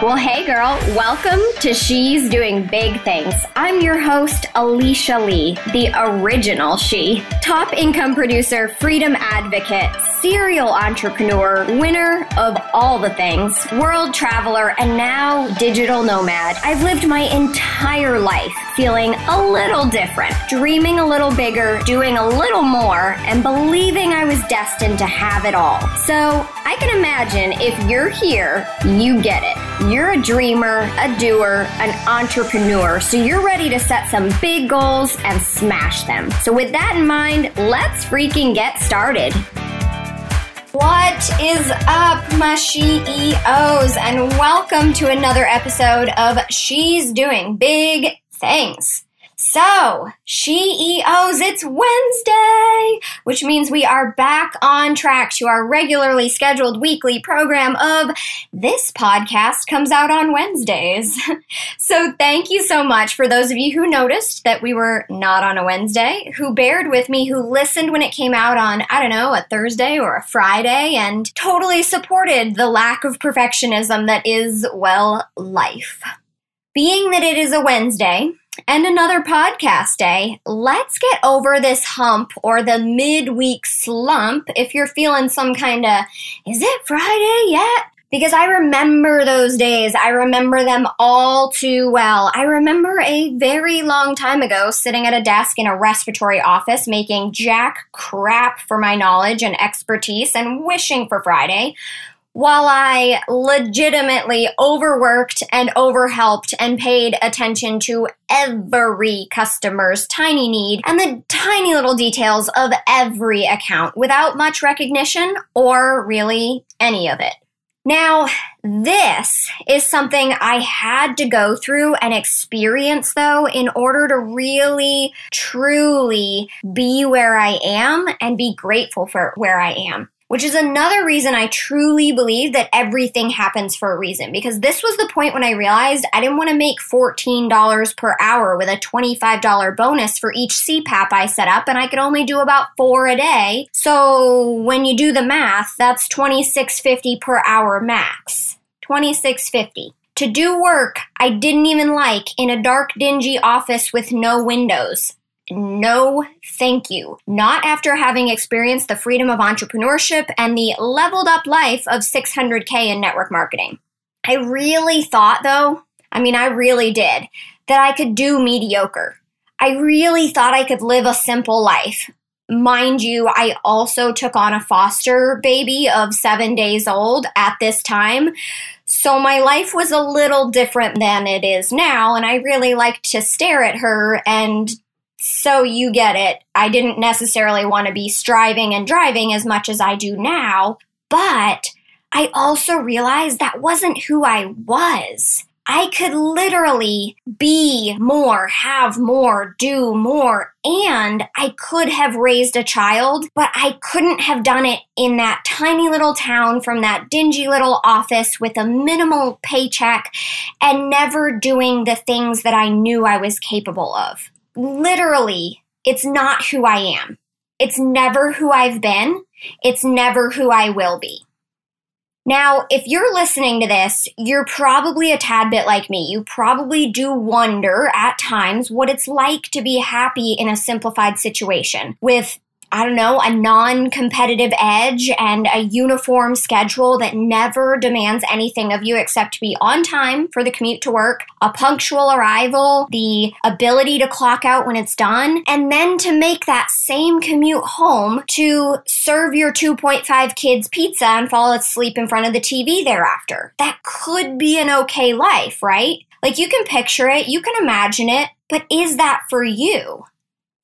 Well, hey girl, welcome to She's Doing Big Things. I'm your host, Alicia Lee, the original she. Top income producer, freedom advocate, serial entrepreneur, winner of all the things, world traveler, and now digital nomad. I've lived my entire life feeling a little different, dreaming a little bigger, doing a little more, and believing I was destined to have it all. So I can imagine if you're here, you get it. You're a dreamer, a doer, an entrepreneur, so you're ready to set some big goals and smash them. So, with that in mind, let's freaking get started. What is up, my CEOs, and welcome to another episode of She's Doing Big Things. So, CEOs, it's Wednesday, which means we are back on track to our regularly scheduled weekly program of this podcast comes out on Wednesdays. so, thank you so much for those of you who noticed that we were not on a Wednesday, who bared with me, who listened when it came out on, I don't know, a Thursday or a Friday, and totally supported the lack of perfectionism that is, well, life. Being that it is a Wednesday, and another podcast day. Let's get over this hump or the midweek slump if you're feeling some kind of, is it Friday yet? Because I remember those days. I remember them all too well. I remember a very long time ago sitting at a desk in a respiratory office making jack crap for my knowledge and expertise and wishing for Friday while I legitimately overworked and overhelped and paid attention to every customer's tiny need and the tiny little details of every account without much recognition or really any of it. Now, this is something I had to go through and experience, though, in order to really, truly be where I am and be grateful for where I am which is another reason I truly believe that everything happens for a reason. Because this was the point when I realized I didn't want to make $14 per hour with a $25 bonus for each CPAP I set up, and I could only do about four a day. So when you do the math, that's $26.50 per hour max. $26.50 to do work I didn't even like in a dark, dingy office with no windows. No, thank you. Not after having experienced the freedom of entrepreneurship and the leveled up life of 600K in network marketing. I really thought, though, I mean, I really did, that I could do mediocre. I really thought I could live a simple life. Mind you, I also took on a foster baby of seven days old at this time. So my life was a little different than it is now, and I really liked to stare at her and so you get it. I didn't necessarily want to be striving and driving as much as I do now, but I also realized that wasn't who I was. I could literally be more, have more, do more, and I could have raised a child, but I couldn't have done it in that tiny little town from that dingy little office with a minimal paycheck and never doing the things that I knew I was capable of literally, it's not who I am. It's never who I've been. It's never who I will be. Now, if you're listening to this, you're probably a tad bit like me. You probably do wonder at times what it's like to be happy in a simplified situation with I don't know, a non competitive edge and a uniform schedule that never demands anything of you except to be on time for the commute to work, a punctual arrival, the ability to clock out when it's done, and then to make that same commute home to serve your 2.5 kids pizza and fall asleep in front of the TV thereafter. That could be an okay life, right? Like you can picture it, you can imagine it, but is that for you?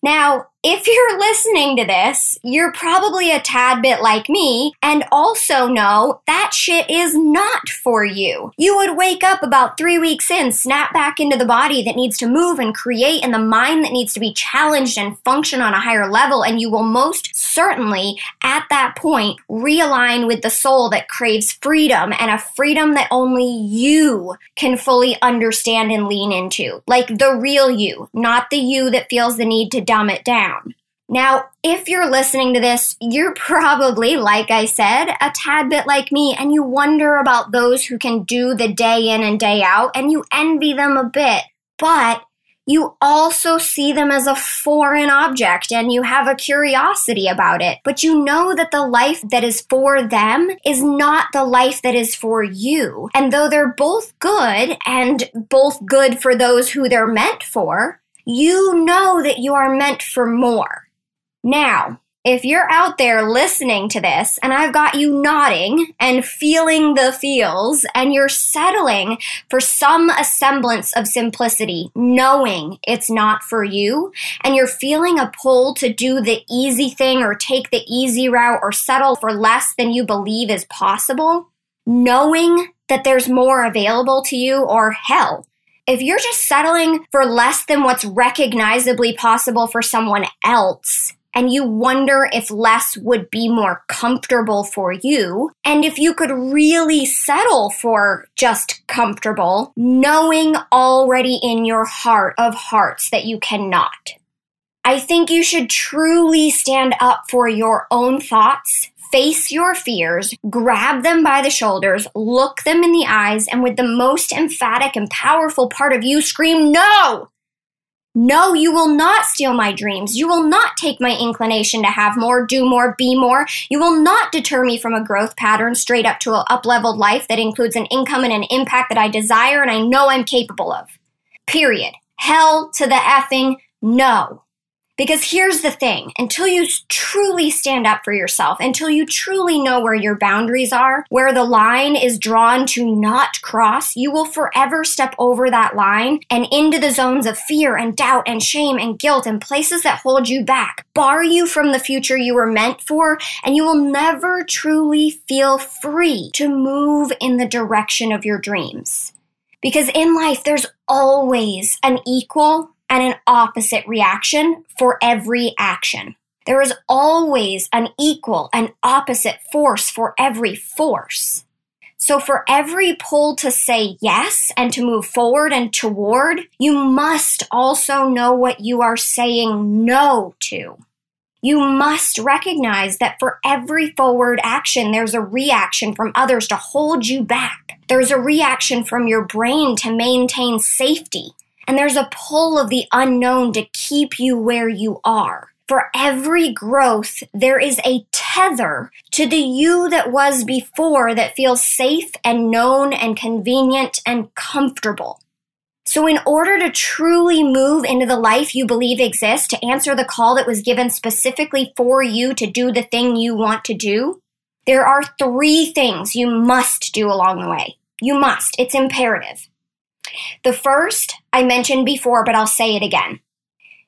Now, if you're listening to this, you're probably a tad bit like me and also know that shit is not for you. You would wake up about three weeks in, snap back into the body that needs to move and create and the mind that needs to be challenged and function on a higher level. And you will most certainly at that point realign with the soul that craves freedom and a freedom that only you can fully understand and lean into. Like the real you, not the you that feels the need to dumb it down down. Now, if you're listening to this, you're probably, like I said, a tad bit like me, and you wonder about those who can do the day in and day out, and you envy them a bit. But you also see them as a foreign object and you have a curiosity about it. But you know that the life that is for them is not the life that is for you. And though they're both good and both good for those who they're meant for, you know that you are meant for more. Now, if you're out there listening to this and I've got you nodding and feeling the feels and you're settling for some semblance of simplicity, knowing it's not for you, and you're feeling a pull to do the easy thing or take the easy route or settle for less than you believe is possible, knowing that there's more available to you or hell, if you're just settling for less than what's recognizably possible for someone else, and you wonder if less would be more comfortable for you. And if you could really settle for just comfortable, knowing already in your heart of hearts that you cannot. I think you should truly stand up for your own thoughts, face your fears, grab them by the shoulders, look them in the eyes, and with the most emphatic and powerful part of you scream, No! No, you will not steal my dreams. You will not take my inclination to have more, do more, be more. You will not deter me from a growth pattern straight up to an up-leveled life that includes an income and an impact that I desire and I know I'm capable of. Period. Hell to the effing no. Because here's the thing until you truly stand up for yourself, until you truly know where your boundaries are, where the line is drawn to not cross, you will forever step over that line and into the zones of fear and doubt and shame and guilt and places that hold you back, bar you from the future you were meant for, and you will never truly feel free to move in the direction of your dreams. Because in life, there's always an equal and an opposite reaction for every action. There is always an equal and opposite force for every force. So, for every pull to say yes and to move forward and toward, you must also know what you are saying no to. You must recognize that for every forward action, there's a reaction from others to hold you back. There's a reaction from your brain to maintain safety. And there's a pull of the unknown to keep you where you are. For every growth, there is a tether to the you that was before that feels safe and known and convenient and comfortable. So, in order to truly move into the life you believe exists, to answer the call that was given specifically for you to do the thing you want to do, there are three things you must do along the way. You must. It's imperative. The first I mentioned before, but I'll say it again.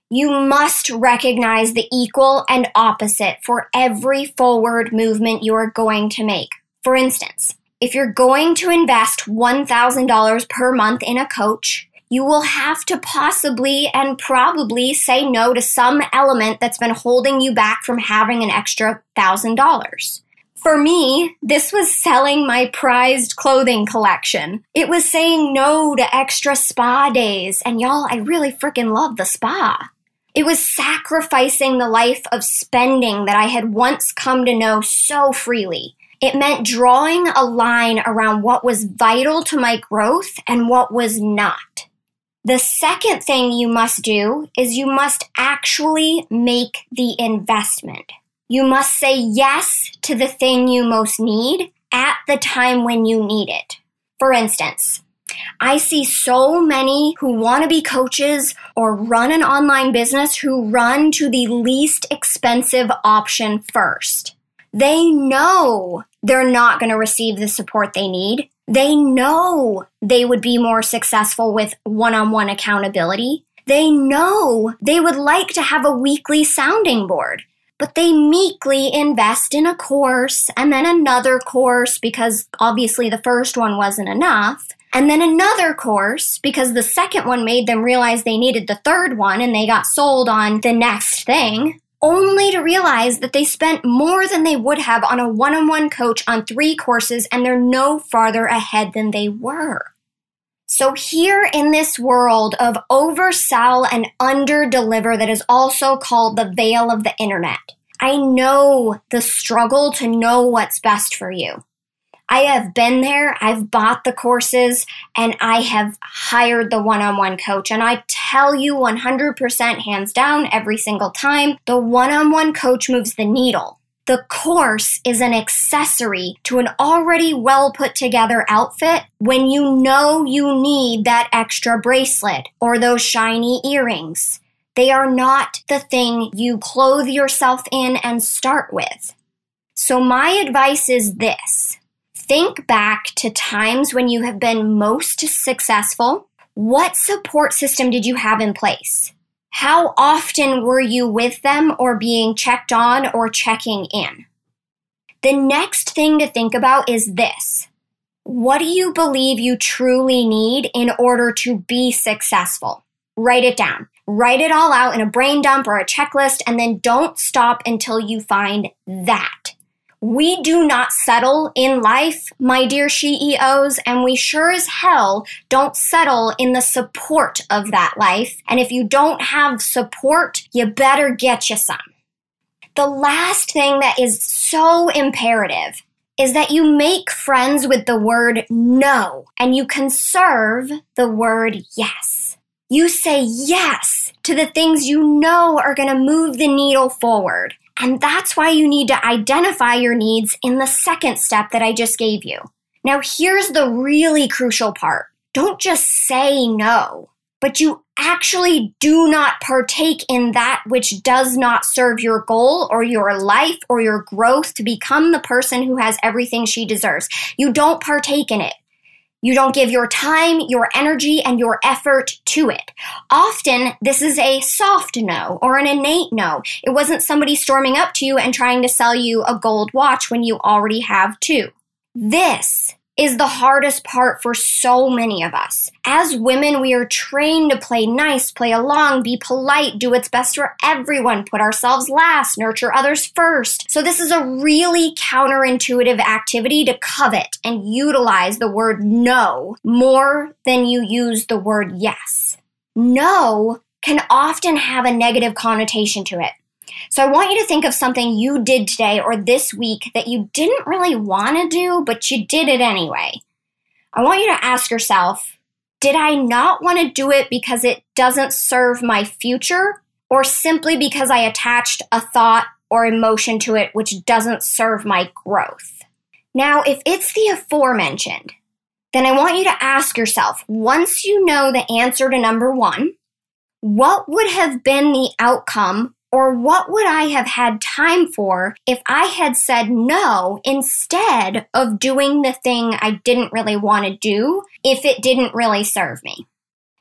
You must recognize the equal and opposite for every forward movement you are going to make. For instance, if you're going to invest $1,000 per month in a coach, you will have to possibly and probably say no to some element that's been holding you back from having an extra $1,000. For me, this was selling my prized clothing collection. It was saying no to extra spa days, and y'all, I really freaking love the spa. It was sacrificing the life of spending that I had once come to know so freely. It meant drawing a line around what was vital to my growth and what was not. The second thing you must do is you must actually make the investment. You must say yes to the thing you most need at the time when you need it. For instance, I see so many who want to be coaches or run an online business who run to the least expensive option first. They know they're not going to receive the support they need. They know they would be more successful with one on one accountability. They know they would like to have a weekly sounding board but they meekly invest in a course and then another course because obviously the first one wasn't enough. And then another course because the second one made them realize they needed the third one and they got sold on the next thing, only to realize that they spent more than they would have on a one on one coach on three courses and they're no farther ahead than they were. So, here in this world of oversell and underdeliver that is also called the veil of the internet, I know the struggle to know what's best for you. I have been there, I've bought the courses, and I have hired the one on one coach. And I tell you 100% hands down every single time, the one on one coach moves the needle. The course is an accessory to an already well put together outfit when you know you need that extra bracelet or those shiny earrings. They are not the thing you clothe yourself in and start with. So, my advice is this think back to times when you have been most successful. What support system did you have in place? How often were you with them or being checked on or checking in? The next thing to think about is this. What do you believe you truly need in order to be successful? Write it down. Write it all out in a brain dump or a checklist, and then don't stop until you find that. We do not settle in life, my dear CEOs, and we sure as hell don't settle in the support of that life. And if you don't have support, you better get you some. The last thing that is so imperative is that you make friends with the word no and you conserve the word yes. You say yes to the things you know are going to move the needle forward. And that's why you need to identify your needs in the second step that I just gave you. Now, here's the really crucial part don't just say no, but you actually do not partake in that which does not serve your goal or your life or your growth to become the person who has everything she deserves. You don't partake in it. You don't give your time, your energy, and your effort to it. Often, this is a soft no or an innate no. It wasn't somebody storming up to you and trying to sell you a gold watch when you already have two. This is the hardest part for so many of us. As women, we are trained to play nice, play along, be polite, do what's best for everyone, put ourselves last, nurture others first. So, this is a really counterintuitive activity to covet and utilize the word no more than you use the word yes. No can often have a negative connotation to it. So I want you to think of something you did today or this week that you didn't really want to do, but you did it anyway. I want you to ask yourself Did I not want to do it because it doesn't serve my future, or simply because I attached a thought or emotion to it which doesn't serve my growth? Now, if it's the aforementioned, then I want you to ask yourself once you know the answer to number one, what would have been the outcome or what would I have had time for if I had said no instead of doing the thing I didn't really want to do if it didn't really serve me?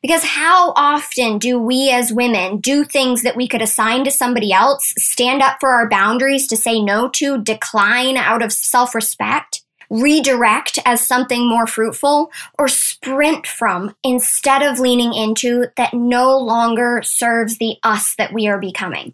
Because how often do we as women do things that we could assign to somebody else, stand up for our boundaries to say no to, decline out of self respect, redirect as something more fruitful, or sprint from instead of leaning into that no longer serves the us that we are becoming?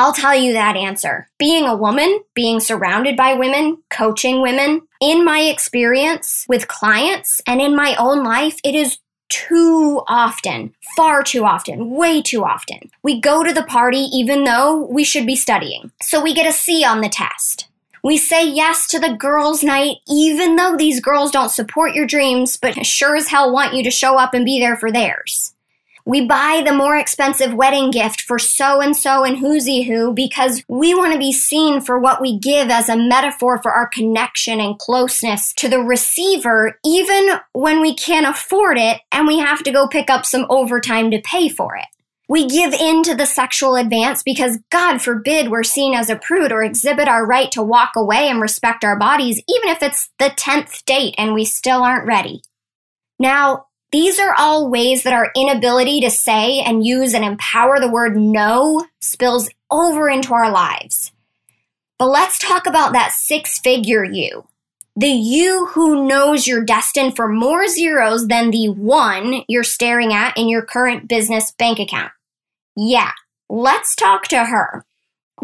I'll tell you that answer. Being a woman, being surrounded by women, coaching women, in my experience with clients and in my own life, it is too often, far too often, way too often. We go to the party even though we should be studying. So we get a C on the test. We say yes to the girls' night even though these girls don't support your dreams, but sure as hell want you to show up and be there for theirs. We buy the more expensive wedding gift for so and so and whoosy who because we want to be seen for what we give as a metaphor for our connection and closeness to the receiver, even when we can't afford it and we have to go pick up some overtime to pay for it. We give in to the sexual advance because, God forbid, we're seen as a prude or exhibit our right to walk away and respect our bodies, even if it's the 10th date and we still aren't ready. Now, these are all ways that our inability to say and use and empower the word no spills over into our lives. But let's talk about that six figure you. The you who knows you're destined for more zeros than the one you're staring at in your current business bank account. Yeah, let's talk to her.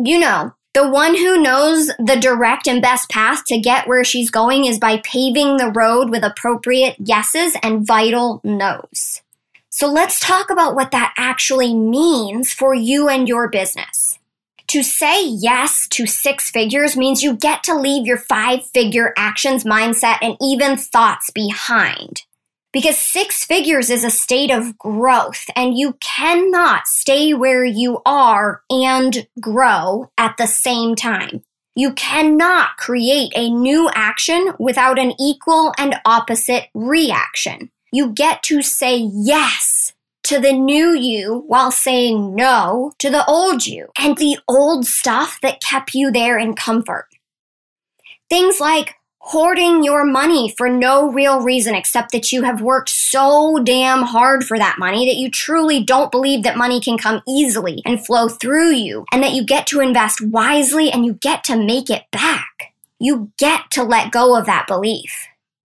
You know, The one who knows the direct and best path to get where she's going is by paving the road with appropriate yeses and vital no's. So let's talk about what that actually means for you and your business. To say yes to six figures means you get to leave your five figure actions, mindset, and even thoughts behind because six figures is a state of growth and you cannot stay where you are and grow at the same time. You cannot create a new action without an equal and opposite reaction. You get to say yes to the new you while saying no to the old you and the old stuff that kept you there in comfort. Things like hoarding your money for no real reason except that you have worked so damn hard for that money that you truly don't believe that money can come easily and flow through you and that you get to invest wisely and you get to make it back. You get to let go of that belief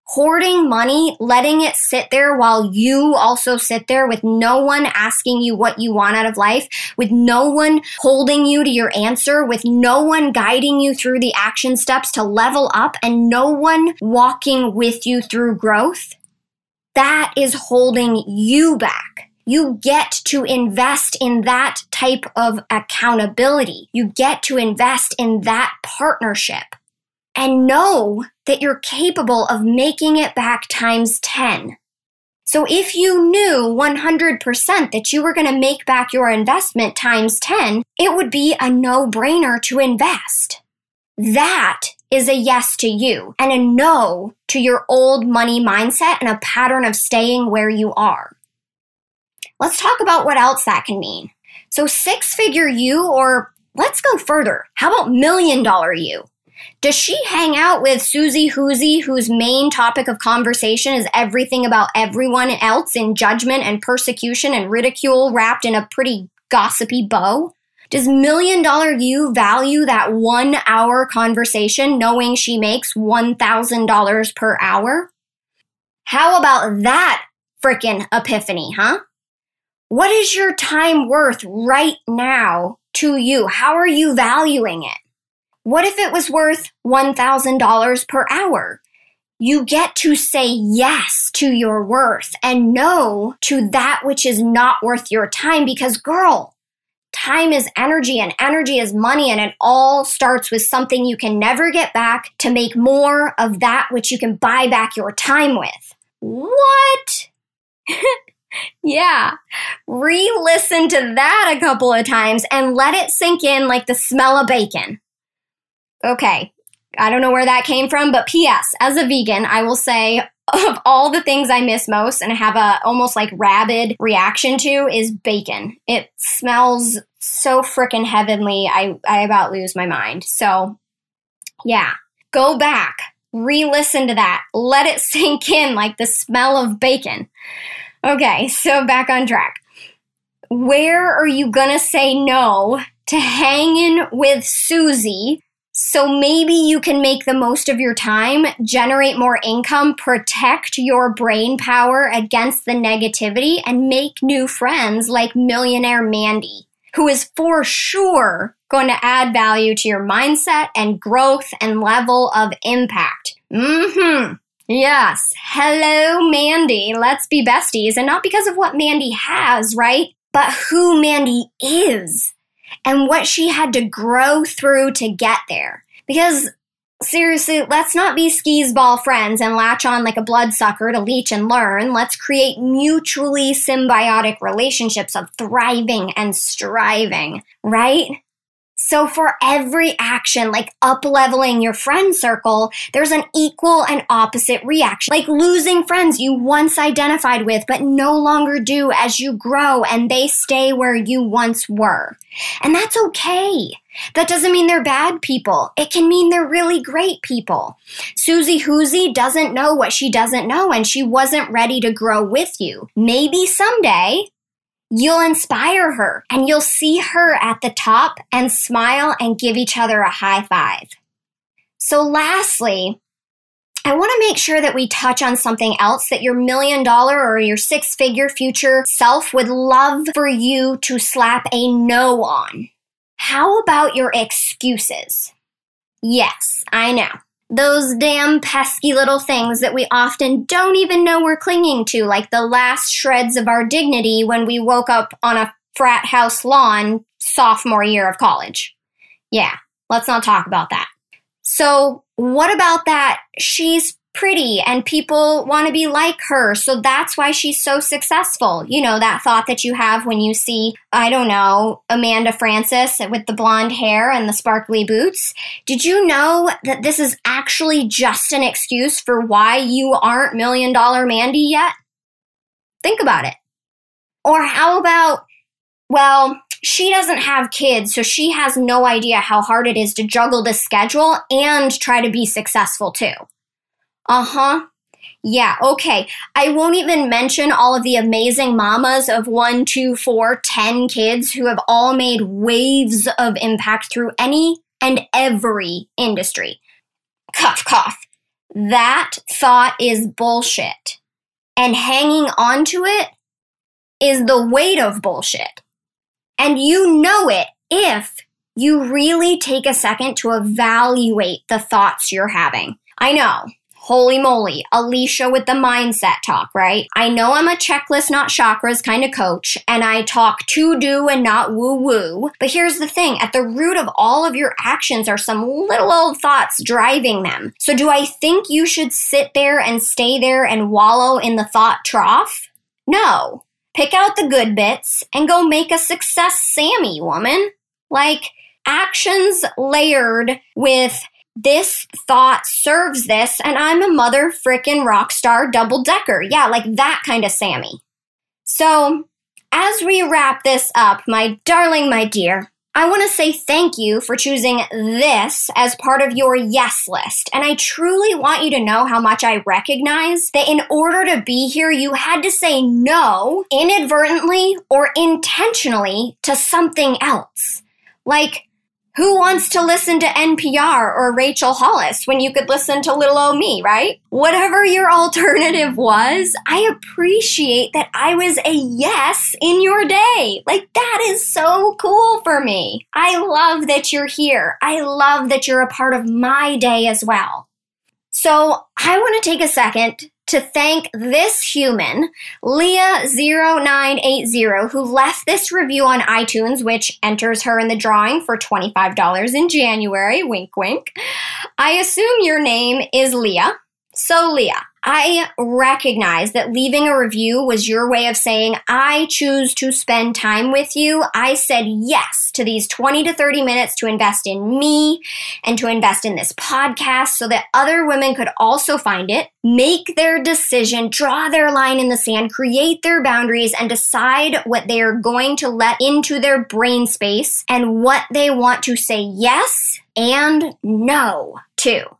hoarding money, letting it sit there while you also sit there with no one asking you what you want out of life, with no one holding you to your answer, with no one guiding you through the action steps to level up, and no one walking with you through growth, that is holding you back. You get to invest in that type of accountability. You get to invest in that partnership and know that you're capable of making it back times 10. So if you knew 100% that you were going to make back your investment times 10, it would be a no brainer to invest. That is a yes to you and a no to your old money mindset and a pattern of staying where you are. Let's talk about what else that can mean. So, six figure you, or let's go further. How about million dollar you? Does she hang out with Susie Hoosie, whose main topic of conversation is everything about everyone else in judgment and persecution and ridicule wrapped in a pretty gossipy bow? Does Million Dollar You value that one hour conversation knowing she makes $1,000 per hour? How about that frickin' epiphany, huh? What is your time worth right now to you? How are you valuing it? What if it was worth $1,000 per hour? You get to say yes to your worth and no to that which is not worth your time because, girl, time is energy and energy is money, and it all starts with something you can never get back to make more of that which you can buy back your time with. What? yeah. Re listen to that a couple of times and let it sink in like the smell of bacon. Okay. I don't know where that came from, but P.S. As a vegan, I will say of all the things I miss most and have a almost like rabid reaction to is bacon. It smells so freaking heavenly. I, I about lose my mind. So, yeah, go back, re listen to that, let it sink in like the smell of bacon. Okay, so back on track. Where are you gonna say no to hanging with Susie so maybe you can make the most of your time, generate more income, protect your brain power against the negativity, and make new friends like millionaire Mandy, who is for sure going to add value to your mindset and growth and level of impact. Mm hmm. Yes. Hello, Mandy. Let's be besties. And not because of what Mandy has, right? But who Mandy is and what she had to grow through to get there. Because seriously, let's not be skis ball friends and latch on like a bloodsucker to leech and learn. Let's create mutually symbiotic relationships of thriving and striving, right? So for every action, like up leveling your friend circle, there's an equal and opposite reaction. Like losing friends you once identified with, but no longer do as you grow and they stay where you once were. And that's okay. That doesn't mean they're bad people. It can mean they're really great people. Susie Hoosie doesn't know what she doesn't know and she wasn't ready to grow with you. Maybe someday you'll inspire her and you'll see her at the top and smile and give each other a high five. So, lastly, I want to make sure that we touch on something else that your million dollar or your six figure future self would love for you to slap a no on. How about your excuses? Yes, I know. Those damn pesky little things that we often don't even know we're clinging to, like the last shreds of our dignity when we woke up on a frat house lawn sophomore year of college. Yeah, let's not talk about that. So, what about that? She's pretty and people want to be like her. So that's why she's so successful. You know, that thought that you have when you see, I don't know, Amanda Frances with the blonde hair and the sparkly boots. Did you know that this is actually just an excuse for why you aren't million dollar Mandy yet? Think about it. Or how about, well, she doesn't have kids, so she has no idea how hard it is to juggle the schedule and try to be successful too. Uh huh. Yeah, okay. I won't even mention all of the amazing mamas of one, two, four, ten kids who have all made waves of impact through any and every industry. Cough, cough. That thought is bullshit. And hanging on to it is the weight of bullshit. And you know it if you really take a second to evaluate the thoughts you're having. I know Holy moly, Alicia with the mindset talk, right? I know I'm a checklist, not chakras kind of coach, and I talk to do and not woo woo. But here's the thing at the root of all of your actions are some little old thoughts driving them. So, do I think you should sit there and stay there and wallow in the thought trough? No. Pick out the good bits and go make a success Sammy, woman. Like, actions layered with this thought serves this, and I'm a mother frickin' rock star double decker. Yeah, like that kind of Sammy. So, as we wrap this up, my darling, my dear, I want to say thank you for choosing this as part of your yes list. And I truly want you to know how much I recognize that in order to be here, you had to say no inadvertently or intentionally to something else. Like, who wants to listen to NPR or Rachel Hollis when you could listen to little old me, right? Whatever your alternative was, I appreciate that I was a yes in your day. Like, that is so cool for me. I love that you're here. I love that you're a part of my day as well. So, I want to take a second to thank this human, Leah0980, who left this review on iTunes, which enters her in the drawing for $25 in January. Wink, wink. I assume your name is Leah. So, Leah, I recognize that leaving a review was your way of saying, I choose to spend time with you. I said yes to these 20 to 30 minutes to invest in me and to invest in this podcast so that other women could also find it, make their decision, draw their line in the sand, create their boundaries, and decide what they are going to let into their brain space and what they want to say yes and no to.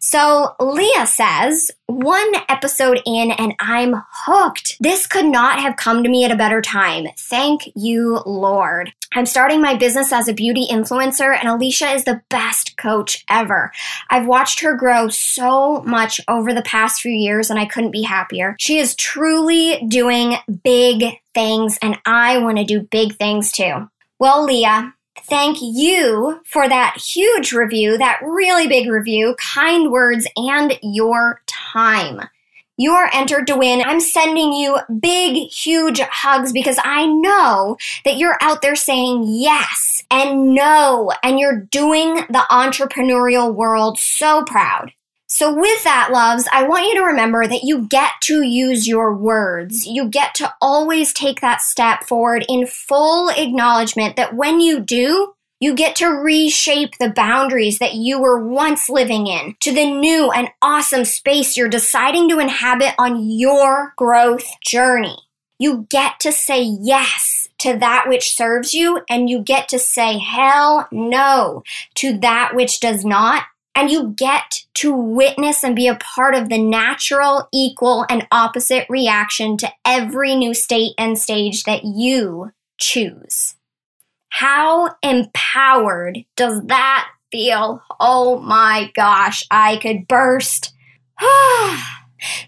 So Leah says, one episode in and I'm hooked. This could not have come to me at a better time. Thank you, Lord. I'm starting my business as a beauty influencer, and Alicia is the best coach ever. I've watched her grow so much over the past few years, and I couldn't be happier. She is truly doing big things, and I want to do big things too. Well, Leah, thank you for that huge review, that really big review, kind words, and your time. You are entered to win. I'm sending you big, huge hugs because I know that you're out there saying yes and no, and you're doing the entrepreneurial world so proud. So, with that, loves, I want you to remember that you get to use your words. You get to always take that step forward in full acknowledgement that when you do, you get to reshape the boundaries that you were once living in to the new and awesome space you're deciding to inhabit on your growth journey. You get to say yes to that which serves you, and you get to say hell no to that which does not and you get to witness and be a part of the natural, equal, and opposite reaction to every new state and stage that you choose. How empowered does that feel? Oh my gosh, I could burst.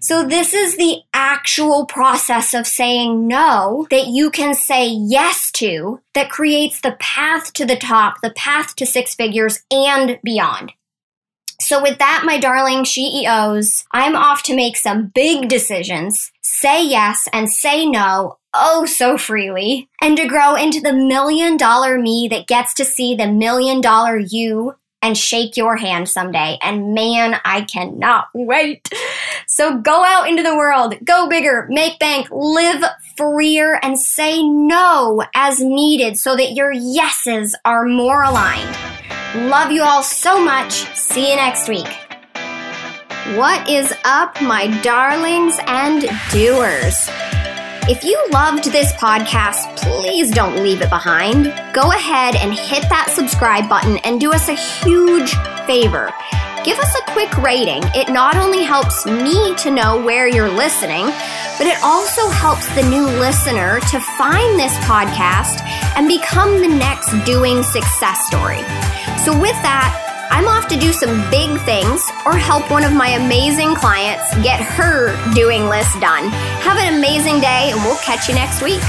So, this is the actual process of saying no that you can say yes to that creates the path to the top, the path to six figures and beyond. So, with that, my darling CEOs, I'm off to make some big decisions, say yes and say no oh so freely, and to grow into the million dollar me that gets to see the million dollar you and shake your hand someday. And man, I cannot wait. So go out into the world, go bigger, make bank, live freer, and say no as needed so that your yeses are more aligned. Love you all so much. See you next week. What is up, my darlings and doers? If you loved this podcast, please don't leave it behind. Go ahead and hit that subscribe button and do us a huge favor. Give us a quick rating. It not only helps me to know where you're listening, but it also helps the new listener to find this podcast and become the next doing success story. So, with that, I'm off to do some big things or help one of my amazing clients get her doing list done. Have an amazing day, and we'll catch you next week.